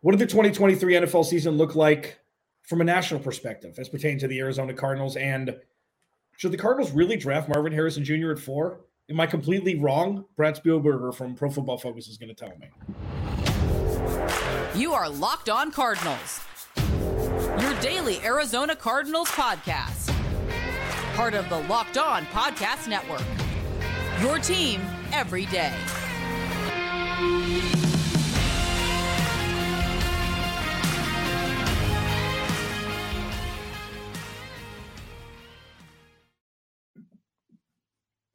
What did the 2023 NFL season look like from a national perspective as pertains to the Arizona Cardinals? And should the Cardinals really draft Marvin Harrison Jr. at four? Am I completely wrong? Brad Spielberger from Pro Football Focus is going to tell me. You are Locked On Cardinals, your daily Arizona Cardinals podcast. Part of the Locked On Podcast Network. Your team every day.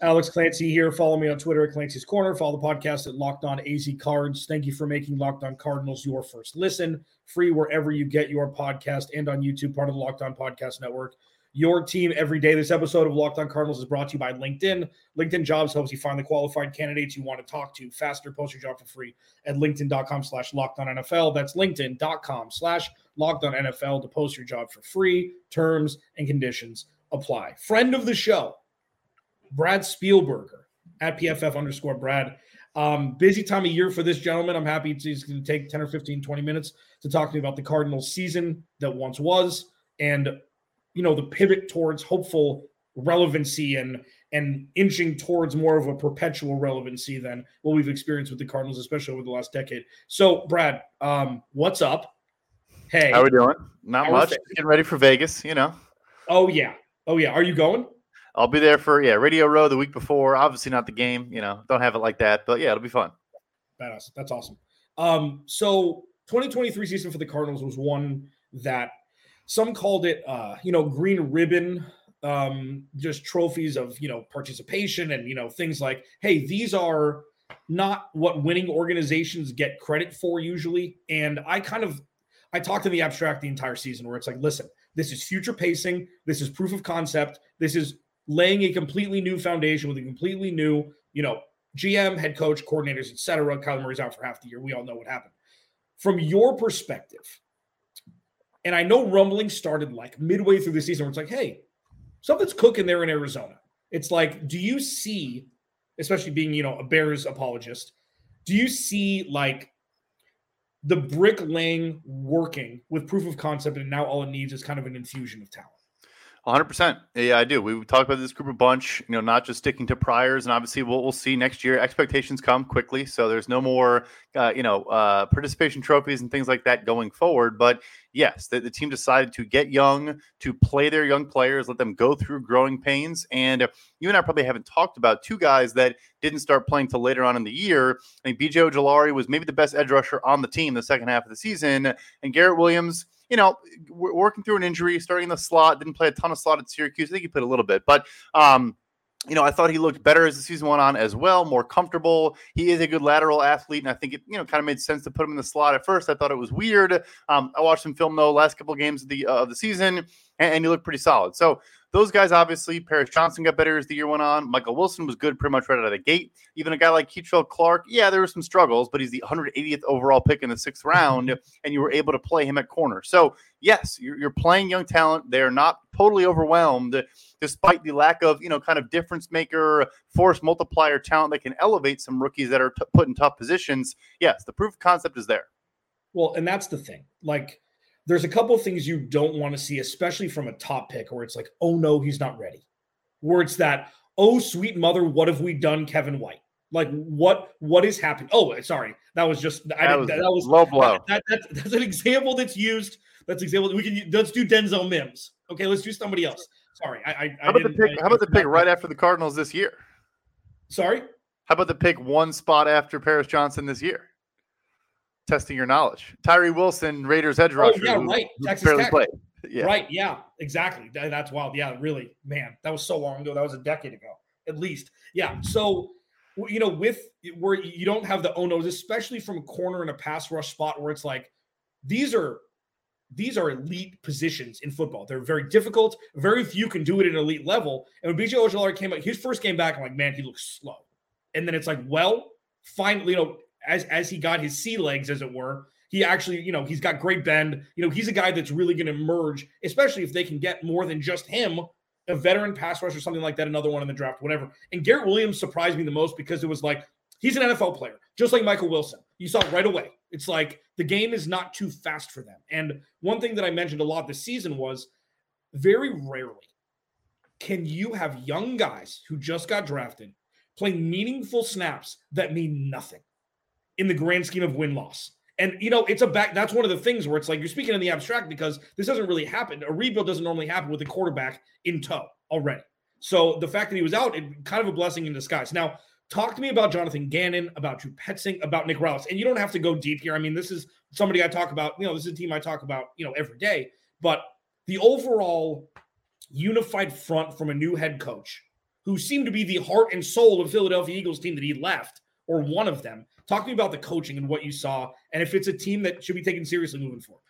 Alex Clancy here. Follow me on Twitter at Clancy's Corner. Follow the podcast at Locked On AZ Cards. Thank you for making Locked On Cardinals your first listen. Free wherever you get your podcast and on YouTube, part of the Locked On Podcast Network. Your team every day. This episode of Locked On Cardinals is brought to you by LinkedIn. LinkedIn Jobs helps you find the qualified candidates you want to talk to faster. Post your job for free at LinkedIn.com slash Locked On NFL. That's LinkedIn.com slash Locked On NFL to post your job for free. Terms and conditions apply. Friend of the show, Brad Spielberger at PFF underscore Brad. Um, busy time of year for this gentleman. I'm happy he's going to take 10 or 15, 20 minutes to talk to me about the Cardinals season that once was and, you know, the pivot towards hopeful relevancy and and inching towards more of a perpetual relevancy than what we've experienced with the Cardinals, especially over the last decade. So, Brad, um, what's up? Hey, how we doing? Not much. Getting ready for Vegas, you know. Oh yeah, oh yeah. Are you going? I'll be there for yeah Radio Row the week before. Obviously not the game, you know. Don't have it like that, but yeah, it'll be fun. Badass. That's awesome. Um, so 2023 season for the Cardinals was one that some called it, uh, you know, green ribbon, um, just trophies of you know participation and you know things like, hey, these are not what winning organizations get credit for usually. And I kind of I talked in the abstract the entire season where it's like, listen, this is future pacing, this is proof of concept, this is laying a completely new foundation with a completely new, you know, GM, head coach, coordinators, etc. Kyler Murray's out for half the year. We all know what happened. From your perspective, and I know rumbling started like midway through the season where it's like, hey, something's cooking there in Arizona. It's like, do you see, especially being, you know, a Bears apologist, do you see like the brick laying working with proof of concept and now all it needs is kind of an infusion of talent? 100%. Yeah, I do. We talked about this group a bunch, you know, not just sticking to priors. And obviously, what we'll see next year, expectations come quickly. So there's no more, uh, you know, uh, participation trophies and things like that going forward. But yes, the, the, team decided to get young, to play their young players, let them go through growing pains. And you and I probably haven't talked about two guys that didn't start playing till later on in the year. I think BJ Ojulari was maybe the best edge rusher on the team the second half of the season. And Garrett Williams, you know, working through an injury, starting in the slot, didn't play a ton of slot at Syracuse. I think he played a little bit, but um, you know, I thought he looked better as the season went on as well, more comfortable. He is a good lateral athlete, and I think it, you know, kind of made sense to put him in the slot at first. I thought it was weird. Um, I watched him film though last couple games of the uh, of the season, and, and he looked pretty solid. So those guys, obviously, Paris Johnson got better as the year went on. Michael Wilson was good pretty much right out of the gate. Even a guy like Kei'Trel Clark, yeah, there were some struggles, but he's the 180th overall pick in the sixth round, and you were able to play him at corner. So, yes, you're, you're playing young talent. They're not totally overwhelmed, despite the lack of, you know, kind of difference maker, force multiplier talent that can elevate some rookies that are t- put in tough positions. Yes, the proof of concept is there. Well, and that's the thing. Like, there's a couple of things you don't want to see, especially from a top pick, where it's like, oh no, he's not ready. Where it's that, oh sweet mother, what have we done, Kevin White? Like what what is happening? Oh, sorry, that was just that, I was, that, that was low blow. That, that, that's, that's an example that's used. That's example we can let's do Denzel Mims. Okay, let's do somebody else. Sorry, I. I how about the pick? I, how about the pick right after the Cardinals this year? Sorry. How about the pick one spot after Paris Johnson this year? Testing your knowledge. Tyree Wilson, Raiders edge rusher. Oh, yeah, right. Texas Tech. Played. Yeah. Right. Yeah, exactly. That's wild. Yeah, really, man, that was so long ago. That was a decade ago, at least. Yeah. So, you know, with where you don't have the oh no's, especially from a corner in a pass rush spot where it's like these are these are elite positions in football. They're very difficult. Very few can do it at an elite level. And when BJ Ojulari came out, his first game back, I'm like, man, he looks slow. And then it's like, well, finally, you know, as as he got his sea legs, as it were, he actually, you know, he's got great bend. You know, he's a guy that's really going to emerge, especially if they can get more than just him, a veteran pass rush or something like that, another one in the draft, whatever. And Garrett Williams surprised me the most because it was like he's an NFL player, just like Michael Wilson. You saw right away. It's like the game is not too fast for them. And one thing that I mentioned a lot this season was very rarely can you have young guys who just got drafted playing meaningful snaps that mean nothing in the grand scheme of win loss. And you know, it's a back. That's one of the things where it's like you're speaking in the abstract because this doesn't really happen. A rebuild doesn't normally happen with a quarterback in tow already. So the fact that he was out, it kind of a blessing in disguise. Now, talk to me about Jonathan Gannon, about Drew Petzing, about Nick Rallis. And you don't have to go deep here. I mean, this is somebody I talk about. You know, this is a team I talk about. You know, every day. But the overall unified front from a new head coach who seemed to be the heart and soul of Philadelphia Eagles team that he left, or one of them. Talk to me about the coaching and what you saw, and if it's a team that should be taken seriously moving forward.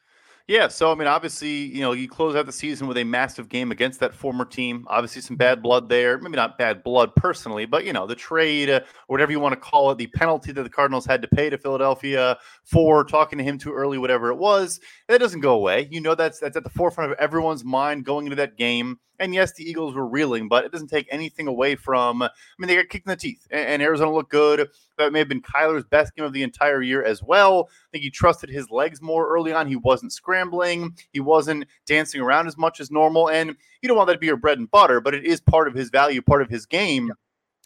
Yeah, so I mean, obviously, you know, you close out the season with a massive game against that former team. Obviously, some bad blood there. Maybe not bad blood personally, but you know, the trade, uh, whatever you want to call it, the penalty that the Cardinals had to pay to Philadelphia for talking to him too early, whatever it was, that doesn't go away. You know, that's that's at the forefront of everyone's mind going into that game. And yes, the Eagles were reeling, but it doesn't take anything away from. I mean, they got kicked in the teeth, and, and Arizona looked good. That may have been Kyler's best game of the entire year as well. I think he trusted his legs more early on. He wasn't scrambling, he wasn't dancing around as much as normal. And you don't want that to be your bread and butter, but it is part of his value, part of his game. Yeah.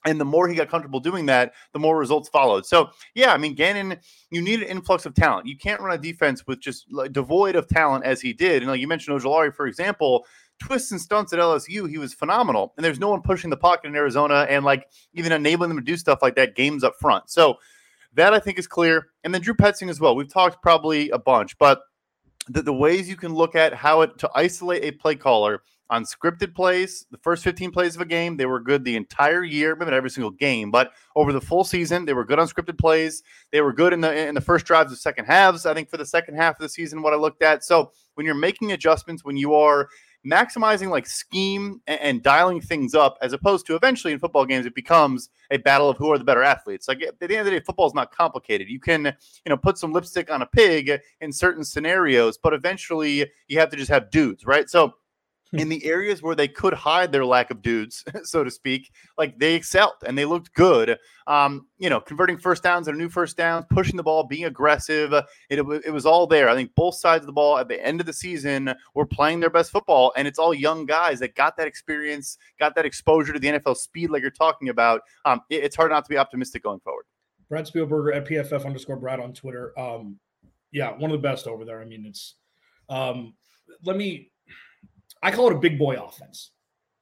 And the more he got comfortable doing that, the more results followed. So, yeah, I mean, Gannon, you need an influx of talent. You can't run a defense with just like devoid of talent as he did. And like you mentioned, Ojulari, for example, twists and stunts at LSU, he was phenomenal. And there's no one pushing the pocket in Arizona and like even enabling them to do stuff like that games up front. So that I think is clear. And then Drew Petzing as well. We've talked probably a bunch, but the, the ways you can look at how it to isolate a play caller on scripted plays, the first 15 plays of a game, they were good the entire year, maybe not every single game, but over the full season, they were good on scripted plays. They were good in the in the first drives of second halves. I think for the second half of the season, what I looked at. So when you're making adjustments, when you are maximizing like scheme and, and, dialing things up as opposed to eventually in football games it becomes a battle of who are the better athletes like at the end of the day football is not complicated you can you know put some lipstick on a pig in certain scenarios but eventually you have to just have dudes right so. In the areas where they could hide their lack of dudes, so to speak, like they excelled and they looked good. Um, you know, converting first downs and new first downs, pushing the ball, being aggressive. It, it was all there. I think both sides of the ball at the end of the season were playing their best football, and it's all young guys that got that experience, got that exposure to the NFL speed, like you're talking about. Um, it, it's hard not to be optimistic going forward. Brad Spielberger at PFF underscore Brad on Twitter. Um, yeah, one of the best over there. I mean, it's. Um, let me I call it a big boy offense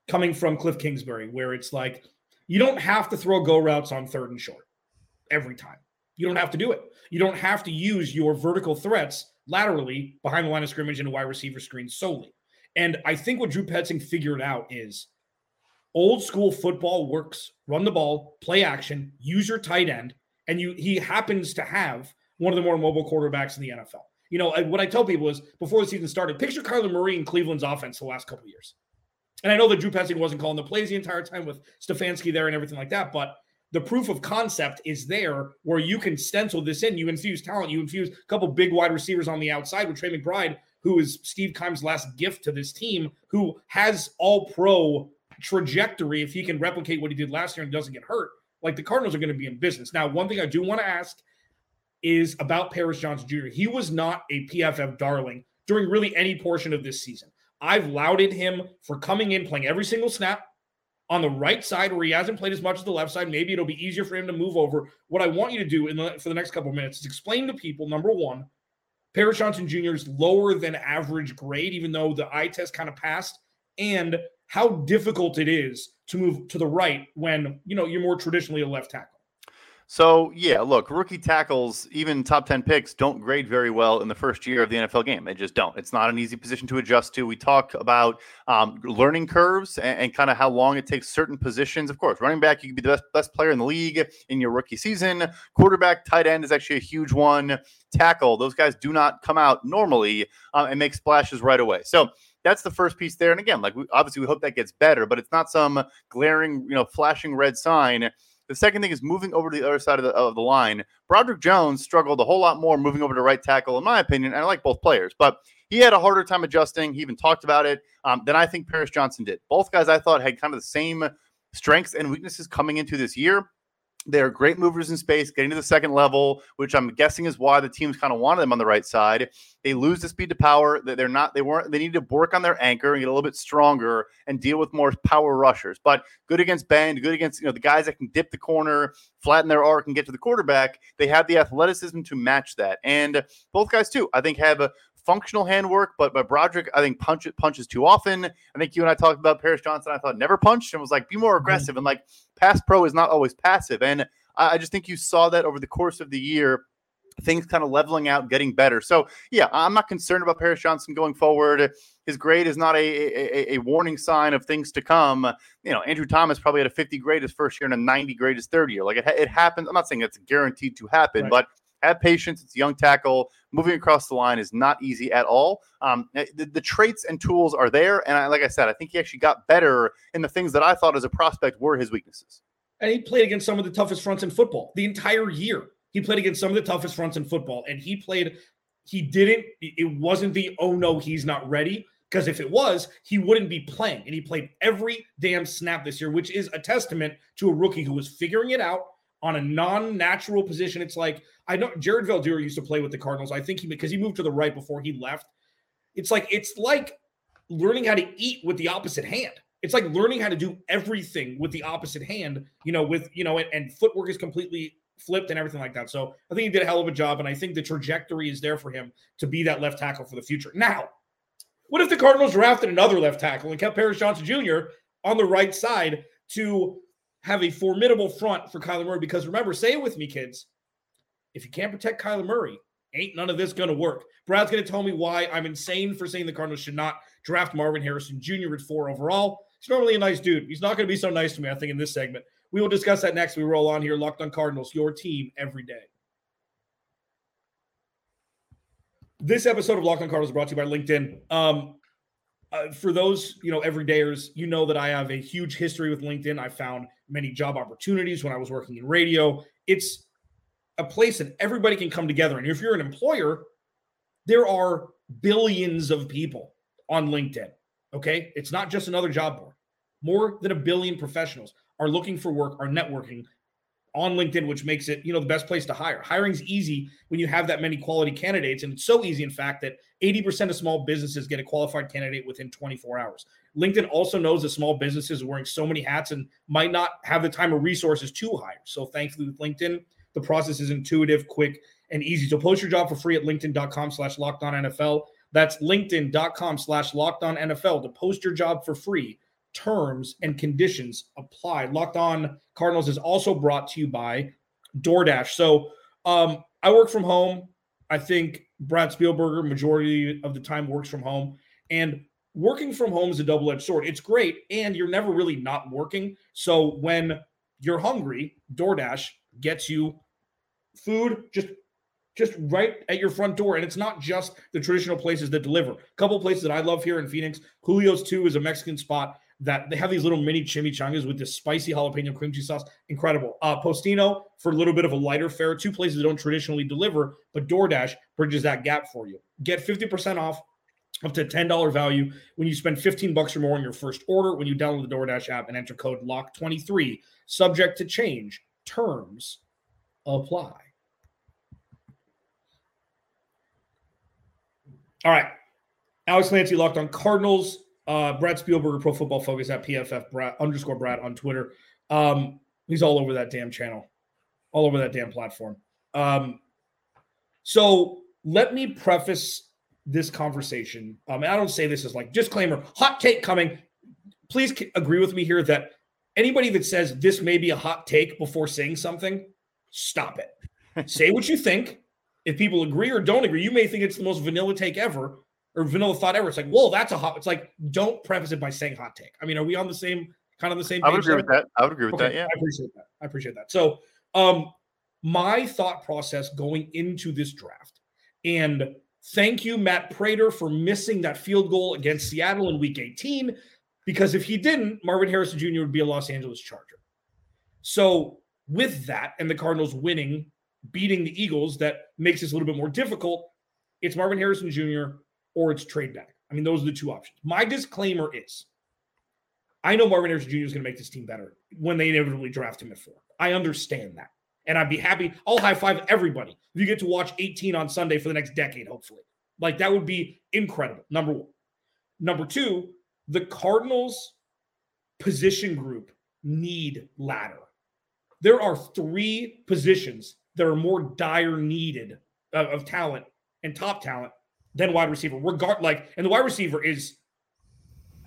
coming from Cliff Kingsbury, where it's like you don't have to throw go routes on third and short every time. You don't have to do it. You don't have to use your vertical threats laterally behind the line of scrimmage and wide receiver screen solely. And I think what Drew Petzing figured out is old school football works. Run the ball, play action, use your tight end, and you he happens to have one of the more mobile quarterbacks in the NFL. You know, what I tell people is before the season started, picture Kyler Murray in Cleveland's offense the last couple years. And I know that Drew Petzing wasn't calling the plays the entire time with Stefanski there and everything like that, but the proof of concept is there where you can stencil this in. You infuse talent. You infuse a couple big wide receivers on the outside with Trey McBride, who is Steve Keim's last gift to this team, who has all pro trajectory if he can replicate what he did last year and doesn't get hurt. Like the Cardinals are going to be in business. Now, one thing I do want to ask is about Paris Johnson Jr. He was not a PFF darling during really any portion of this season. I've lauded him for coming in, playing every single snap on the right side where he hasn't played as much as the left side. Maybe it'll be easier for him to move over. What I want you to do in the, for the next couple of minutes is explain to people number one, Paris Johnson Jr. is lower than average grade, even though the eye test kind of passed, and how difficult it is to move to the right when you know you're more traditionally a left tackle. So yeah, look, rookie tackles, even top ten picks, don't grade very well in the first year of the NFL game. They just don't. It's not an easy position to adjust to. We talk about um, learning curves and, and kind of how long it takes certain positions. Of course, running back, you could be the best, best player in the league in your rookie season. Quarterback, tight end is actually a huge one. Tackle, those guys do not come out normally uh, and make splashes right away. So that's the first piece there. And again, like we, obviously we hope that gets better, but it's not some glaring, you know, flashing red sign the second thing is moving over to the other side of the, of the line. Broderick Jones struggled a whole lot more moving over to right tackle, in my opinion. And I like both players, but he had a harder time adjusting. He even talked about it um, than I think Paris Johnson did. Both guys I thought had kind of the same strengths and weaknesses coming into this year. They're great movers in space, getting to the second level, which I'm guessing is why the teams kind of wanted them on the right side. They lose the speed to power. They're not. They weren't. They need to work on their anchor and get a little bit stronger and deal with more power rushers. But good against bend, good against you know the guys that can dip the corner, flatten their arc, and get to the quarterback. They have the athleticism to match that. And both guys too, I think, have a functional handwork, but but Broderick, I think punch punches too often. I think you and I talked about Paris Johnson. I thought never punched and was like be more mm-hmm. aggressive and like pass pro is not always passive. And I, I just think you saw that over the course of the year things kind of leveling out, getting better. So yeah, I'm not concerned about Paris Johnson going forward. His grade is not a, a, a, warning sign of things to come. You know, Andrew Thomas probably had a 50 grade his first year and a 90 grade his third year. Like it, it happens. I'm not saying it's guaranteed to happen, right. but have patience. It's young tackle. Moving across the line is not easy at all. Um, eh, the, the, traits and tools are there. And I, like I said, I think he actually got better in the things that I thought as a prospect were his weaknesses. And he played against some of the toughest fronts in football the entire year. He played against some of the toughest fronts in football. And he played, he didn't, it wasn't the, oh no, he's not ready. Because if it was, he wouldn't be playing. And he played every damn snap this year, which is a testament to a rookie who was figuring it out on a non-natural position. It's like I know Jared Veldheer used to play with the Cardinals. I think he because he moved to the right before he left. It's like it's like learning how to eat with the opposite hand. It's like learning how to do everything with the opposite hand, you know, with you know, and, and footwork is completely flipped and everything like that. So I think he did a hell of a job, and I think the trajectory is there for him to be that left tackle for the future. Now, what if the Cardinals drafted another left tackle and kept Paris Johnson Jr. on the right side to have a formidable front for Kyler Murray because remember, say it with me, kids. If you can't protect Kyler Murray, ain't none of this going to work. Brad's going to tell me why I'm insane for saying the Cardinals should not draft Marvin Harrison Jr. at four overall. He's normally a nice dude. He's not going to be so nice to me, I think, in this segment. We will discuss that next. We roll on here. Locked on Cardinals, your team every day. This episode of Locked on Cardinals is brought to you by LinkedIn. Um, uh, for those you know everydayers, you know that I have a huge history with LinkedIn. I found many job opportunities when I was working in radio. It's a place that everybody can come together. And if you're an employer, there are billions of people on LinkedIn. Okay, it's not just another job board. More than a billion professionals are looking for work, are networking, on LinkedIn, which makes it, you know, the best place to hire. Hiring's easy when you have that many quality candidates. And it's so easy, in fact, that 80% of small businesses get a qualified candidate within 24 hours. LinkedIn also knows that small businesses are wearing so many hats and might not have the time or resources to hire. So thankfully with LinkedIn, the process is intuitive, quick, and easy. So post your job for free at LinkedIn.com slash NFL. That's LinkedIn.com slash NFL to post your job for free terms and conditions apply. Locked on Cardinals is also brought to you by DoorDash. So um, I work from home. I think Brad Spielberger, majority of the time, works from home. And working from home is a double edged sword. It's great, and you're never really not working. So when you're hungry, DoorDash gets you food just just right at your front door. And it's not just the traditional places that deliver. A couple places that I love here in Phoenix. Julio's 2 is a Mexican spot that they have these little mini chimichangas with this spicy jalapeno cream cheese sauce. Incredible. Uh, Postino for a little bit of a lighter fare. Two places that don't traditionally deliver, but DoorDash bridges that gap for you. Get 50% off up to $10 value when you spend 15 bucks or more on your first order when you download the DoorDash app and enter code LOCK23. Subject to change. Terms apply. All right. Alex Clancy locked on Cardinals. Uh, Brad Spielberger, Pro Football Focus at PFF Brad underscore Brad on Twitter. Um, he's all over that damn channel, all over that damn platform. Um, so let me preface this conversation. Um, I don't say this as like disclaimer, hot take coming. Please agree with me here that anybody that says this may be a hot take before saying something, stop it. say what you think. If people agree or don't agree, you may think it's the most vanilla take ever or vanilla thought ever. It's like, whoa, that's a hot. It's like, don't preface it by saying hot take. I mean, are we on the same kind of the same? I would agree there? with that. I would agree with okay, that. Yeah, I appreciate that. I appreciate that. So, um, my thought process going into this draft, and thank you, Matt Prater, for missing that field goal against Seattle in Week 18, because if he didn't, Marvin Harrison Jr. would be a Los Angeles Charger. So, with that, and the Cardinals winning, beating the Eagles, that makes this a little bit more difficult. It's Marvin Harrison Jr or it's trade back. I mean, those are the two options. My disclaimer is I know Marvin Harrison Jr. is going to make this team better when they inevitably draft him at four. I understand that. And I'd be happy. I'll high five everybody if you get to watch 18 on Sunday for the next decade, hopefully. Like that would be incredible. Number one. Number two, the Cardinals position group need ladder. There are three positions that are more dire needed of, of talent and top talent than wide receiver. Regard like, and the wide receiver is,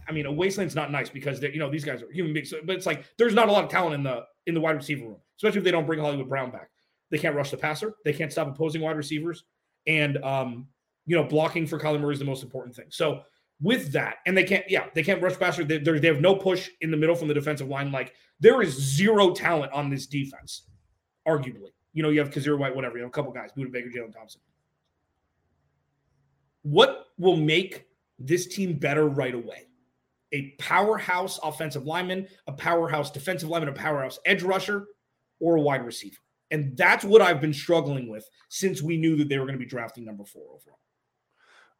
I mean, a wasteland's not nice because you know these guys are human beings, but it's like there's not a lot of talent in the in the wide receiver room, especially if they don't bring Hollywood Brown back. They can't rush the passer. They can't stop opposing wide receivers, and um, you know, blocking for Kyler Murray is the most important thing. So with that, and they can't, yeah, they can't rush passer. They, they have no push in the middle from the defensive line. Like there is zero talent on this defense, arguably. You know, you have Kyzir White, whatever. You have a couple guys, Budda Baker, Jalen Thompson. What will make this team better right away? A powerhouse offensive lineman, a powerhouse defensive lineman, a powerhouse edge rusher, or a wide receiver. And that's what I've been struggling with since we knew that they were going to be drafting number four overall.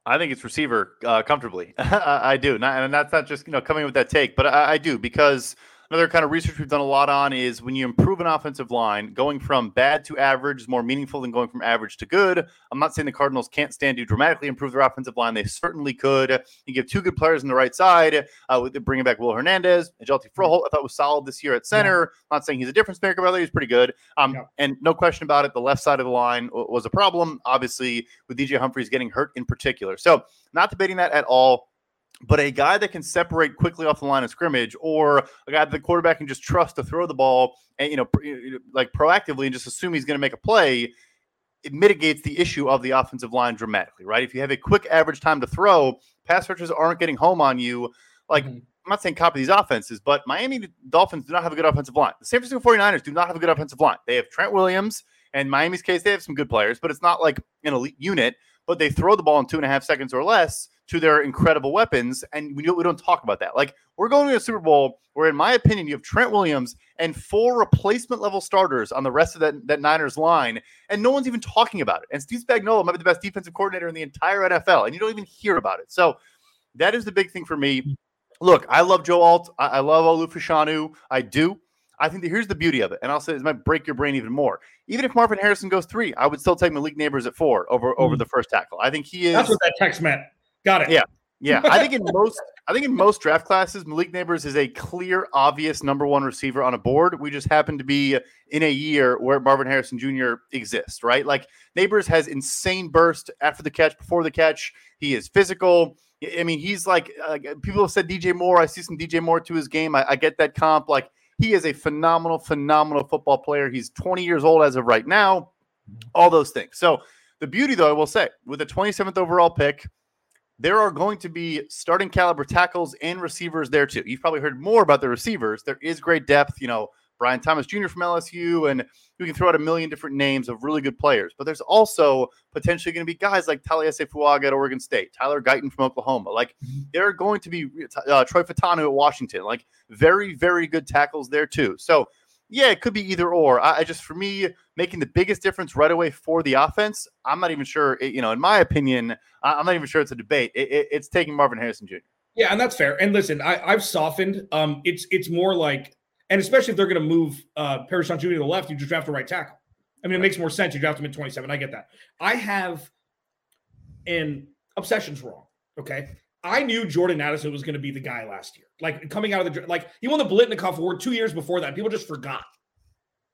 I think it's receiver uh, comfortably. I do, not, and that's not just you know coming with that take, but I, I do because Another kind of research we've done a lot on is when you improve an offensive line, going from bad to average is more meaningful than going from average to good. I'm not saying the Cardinals can't stand to dramatically improve their offensive line. They certainly could. You give two good players on the right side, uh, with bringing back Will Hernandez, Hjalte Froholt. I thought was solid this year at center. Yeah. Not saying he's a difference maker, but he's pretty good. Um, yeah. And no question about it, the left side of the line was a problem, obviously, with DJ Humphries getting hurt in particular. So, not debating that at all but a guy that can separate quickly off the line of scrimmage, or a guy that the quarterback can just trust to throw the ball and you know, like proactively and just assume he's going to make a play, it mitigates the issue of the offensive line dramatically, right? If you have a quick average time to throw, pass rushers aren't getting home on you. Like mm-hmm. I'm not saying copy these offenses, but Miami Dolphins do not have a good offensive line. The San Francisco 49ers do not have a good offensive line. They have Trent Williams, and Miami's case, they have some good players, but it's not like an elite unit. But they throw the ball in two and a half seconds or less to their incredible weapons, and we don't, we don't talk about that. Like we're going to a Super Bowl where, in my opinion, you have Trent Williams and four replacement level starters on the rest of that, that Niners line, and no one's even talking about it. And Steve Spagnuolo might be the best defensive coordinator in the entire NFL, and you don't even hear about it. So that is the big thing for me. Look, I love Joe Alt. I, I love Olu Fashanu. I do. I think that here's the beauty of it, and I'll say this might break your brain even more. Even if Marvin Harrison goes three, I would still take Malik Nabers at four over over mm. the first tackle. I think he is. That's what that text meant. Got it. Yeah. Yeah. I think in most I think in most draft classes, Malik Nabers is a clear, obvious number one receiver on a board. We just happen to be in a year where Marvin Harrison Jr. exists, right? Like Nabers has insane burst after the catch, before the catch. He is physical. I mean, he's like uh, people have said DJ Moore. I see some DJ Moore to his game. I, I get that comp. Like he is a phenomenal, phenomenal football player. He's 20 years old as of right now. All those things. So the beauty, though, I will say, with the 27th overall pick, there are going to be starting caliber tackles and receivers there too. You've probably heard more about the receivers. There is great depth. You know, Brian Thomas Jr. from LSU, and we can throw out a million different names of really good players. But there's also potentially going to be guys like Taliese Fuaga at Oregon State, Tyler Guyton from Oklahoma. Like mm-hmm. there are going to be uh, Troy Fautanu at Washington. Like very, very good tackles there too. So yeah, it could be either or. I, I, just, for me, making the biggest difference right away for the offense, I'm not even sure. It, you know, in my opinion, I'm not even sure it's a debate. It, it, it's taking Marvin Harrison Jr. Yeah, and that's fair. And listen, I, have softened. Um, it's it's more like, and especially if they're going to move uh, Paris Jr. to the left, you just draft a right tackle. I mean, it makes more sense. You draft him at 27. I get that. I have, and obsession's wrong. Okay, I knew Jordan Addison was going to be the guy last year. Like coming out of the like he won the Biletnikoff Award two years before that. People just forgot.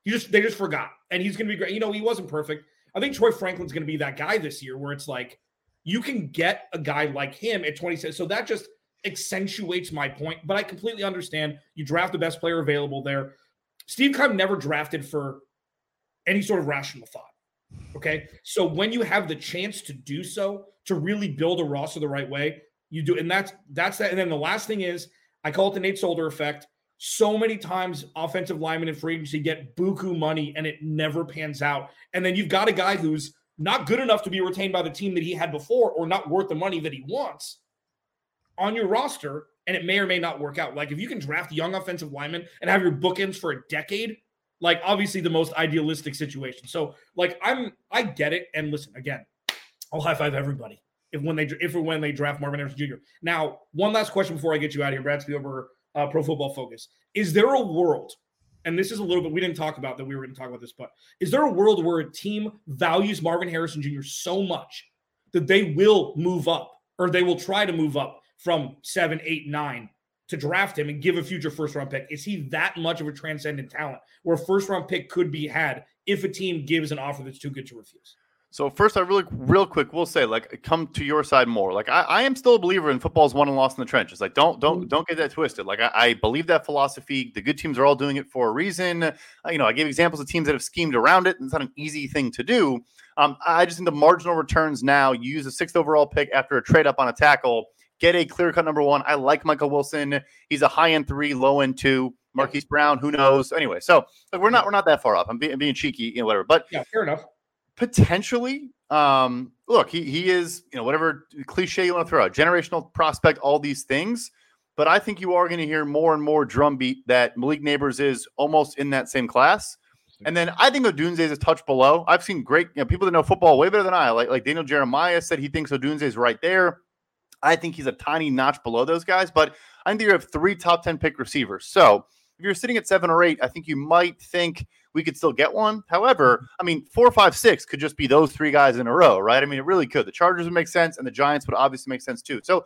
You just they just forgot, and he's going to be great. You know, he wasn't perfect. I think Troy Franklin's going to be that guy this year, where it's like you can get a guy like him at 26. So that just accentuates my point. But I completely understand. You draft the best player available there. Steve Keim never drafted for any sort of rational thought. Okay, so when you have the chance to do so, to really build a roster the right way, you do, and that's that's that. And then the last thing is, I call it the Nate Solder effect. So many times, offensive linemen and free agency get buku money, and it never pans out. And then you've got a guy who's not good enough to be retained by the team that he had before, or not worth the money that he wants on your roster, and it may or may not work out. Like if you can draft young offensive linemen and have your bookends for a decade, like obviously the most idealistic situation. So like I'm I get it. And listen, again, I'll high five everybody if when they if or when they draft Marvin Harrison Jr. Now, one last question before I get you out of here, Brad Spielberger. uh, Pro Football Focus. Is there a world, and this is a little bit, we didn't talk about that, we were going to talk about this, but is there a world where a team values Marvin Harrison Jr. so much that they will move up or they will try to move up from seven, eight, nine to draft him and give a future first round pick? Is he that much of a transcendent talent where a first round pick could be had if a team gives an offer that's too good to refuse? So first, I really, real quick, will say, like, come to your side more. Like, I, I am still a believer in football's won and lost in the trenches. Like, don't, don't, mm-hmm. don't get that twisted. Like, I, I, believe that philosophy. The good teams are all doing it for a reason. Uh, you know, I gave examples of teams that have schemed around it. And it's not an easy thing to do. Um, I just think the marginal returns now. You use a sixth overall pick after a trade up on a tackle. Get a clear cut number one. I like Michael Wilson. He's a high end three, low end two. Marquise Brown, who knows? Anyway, so like, we're not we're not that far off. I'm being, being cheeky, you know, whatever. But yeah, fair enough potentially um look he he is you know whatever cliche you want to throw out generational prospect all these things but i think you are going to hear more and more drumbeat that malik Nabers is almost in that same class. And then i think odunze is a touch below. I've seen great you know people that know football way better than i like like daniel jeremiah said he thinks odunze is right there. I think he's a tiny notch below those guys but i think you have three top 10 pick receivers. So if you're sitting at seven or eight i think you might think we could still get one. However, mm-hmm. I mean, four, five, six could just be those three guys in a row, right? I mean, it really could. The Chargers would make sense, and the Giants would obviously make sense too. So,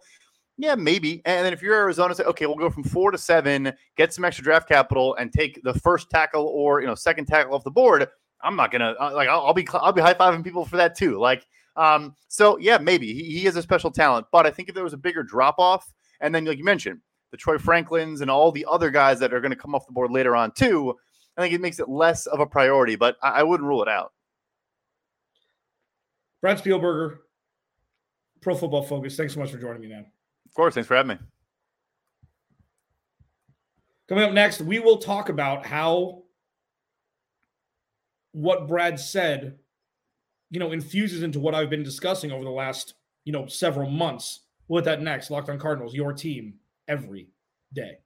yeah, maybe. And then if you're Arizona, say, okay, we'll go from four to seven, get some extra draft capital, and take the first tackle or you know second tackle off the board. I'm not gonna uh, like. I'll, I'll be I'll be high fiving people for that too. Like, um, so yeah, maybe he, he is a special talent. But I think if there was a bigger drop off, and then like you mentioned, the Troy Franklins and all the other guys that are going to come off the board later on too, I think it makes it less of a priority, but I, I wouldn't rule it out. Brad Spielberger, Pro Football Focus. Thanks so much for joining me, man. Of course. Thanks for having me. Coming up next, we will talk about how what Brad said, you know, infuses into what I've been discussing over the last, you know, several months. We'll that next. Locked on Cardinals, your team every day.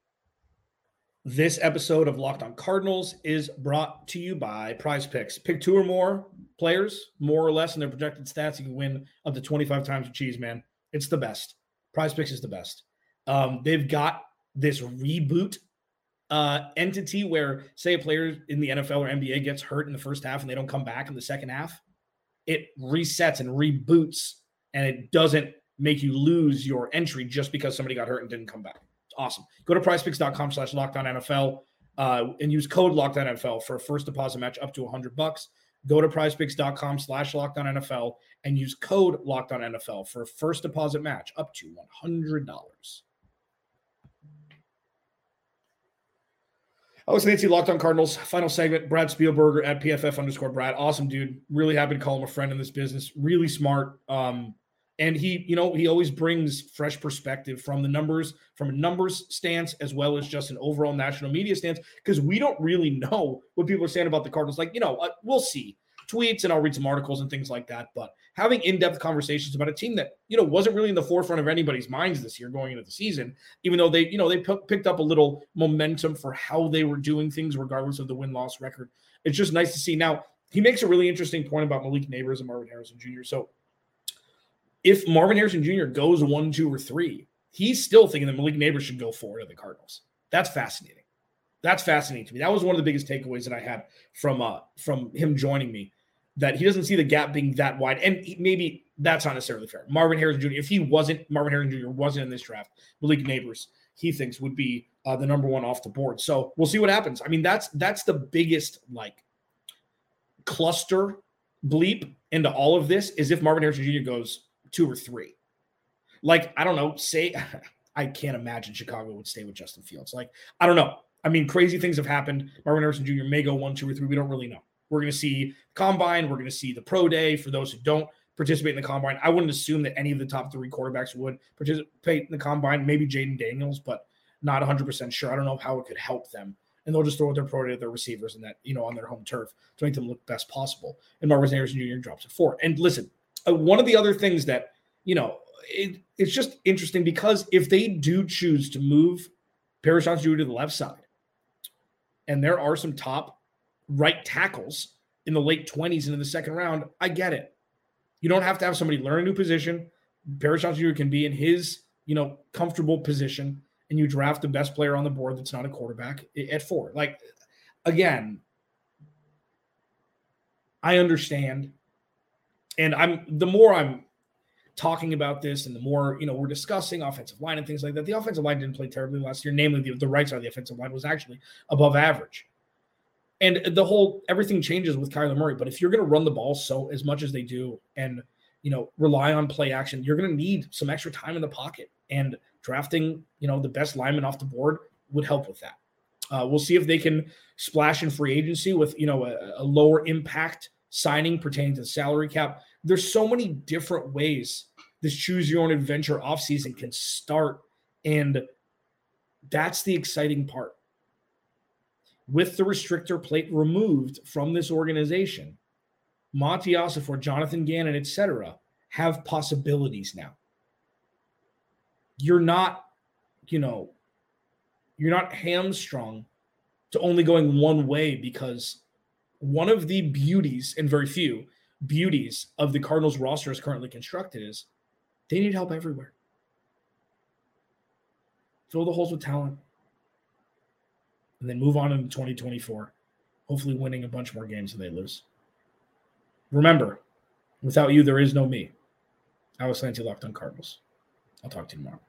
This episode of Locked On Cardinals is brought to you by PrizePicks. Pick two or more players, more or less in their projected stats. You can win up to 25 times with cheese, man. It's the best. PrizePicks is the best. Um, they've got this reboot uh, entity where, say, a player in the NFL or NBA gets hurt in the first half and they don't come back in the second half. It resets and reboots, and it doesn't make you lose your entry just because somebody got hurt and didn't come back awesome. Go to prizepicks.com slash lockdown NFL uh, and use code lockdown NFL for a first deposit match up to 100 bucks. Go to prizepicks.com slash lockdown NFL and use code lockdown NFL for a first deposit match up to $100. I was Clancy Locked on Cardinals. Final segment. Brad Spielberger at PFF underscore Brad. Awesome dude. Really happy to call him a friend in this business. Really smart. Um, and he you know he always brings fresh perspective from the numbers from a numbers stance as well as just an overall national media stance because we don't really know what people are saying about the cardinals. Like you know uh, we'll see. Tweets and i'll read some articles and things like that but having in-depth conversations about a team that you know wasn't really in the forefront of anybody's minds this year going into the season even though they you know they p- picked up a little momentum for how they were doing things regardless of the win-loss record. It's just nice to see. Now he makes a really interesting point about malik Nabers and marvin harrison jr so if Marvin Harrison Jr. goes one, two, or three, he's still thinking that Malik Nabers should go forward to the Cardinals. That's fascinating. That's fascinating to me. That was one of the biggest takeaways that I had from uh from him joining me. That he doesn't see the gap being that wide, and maybe that's not necessarily fair. Marvin Harrison Jr. If he wasn't Marvin Harrison Jr. wasn't in this draft, Malik Nabers he thinks would be uh, the number one off the board. So we'll see what happens. I mean, that's that's the biggest like cluster bleep into all of this is if Marvin Harrison Jr. goes two or three. Like, I don't know, say, I can't imagine Chicago would stay with Justin Fields. Like, I don't know. I mean, crazy things have happened. Marvin Harrison Jr. may go one, two, or three. We don't really know. We're going to see combine. We're going to see the pro day for those who don't participate in the combine. I wouldn't assume that any of the top three quarterbacks would participate in the combine. Maybe Jayden Daniels, but not 100% sure. I don't know how it could help them. And they'll just throw their pro day at their receivers and that, you know, on their home turf to make them look best possible. And Marvin Harrison Jr. drops at four. And listen, uh, one of the other things that you know it, it's just interesting because if they do choose to move Paris Johnson to the left side, and there are some top right tackles in the late 20s and in the second round, I get it. You don't have to have somebody learn a new position. Paris Johnson can be in his, you know, comfortable position and you draft the best player on the board that's not a quarterback at four. Like, again, I understand. And I'm the more I'm talking about this and the more you know we're discussing offensive line and things like that the offensive line didn't play terribly last year. Namely the, the right side of the offensive line was actually above average. And the whole everything changes with Kyler Murray but if you're going to run the ball so as much as they do and you know rely on play action you're going to need some extra time in the pocket. And drafting you know the best lineman off the board would help with that. Uh, we'll see if they can splash in free agency with you know a, a lower impact signing pertaining to the salary cap there's so many different ways this choose your own adventure offseason can start. And that's the exciting part. With the restrictor plate removed from this organization, Monti Ossenfort, Jonathan Gannon, etc., have possibilities now. You're not, you know, you're not hamstrung to only going one way because one of the beauties, and very few, beauties of the Cardinals roster as currently constructed is they need help everywhere. Fill the holes with talent and then move on into 2024, hopefully winning a bunch more games than they lose. Remember, without you, there is no me. I was Clancy Locked on Cardinals. I'll talk to you tomorrow.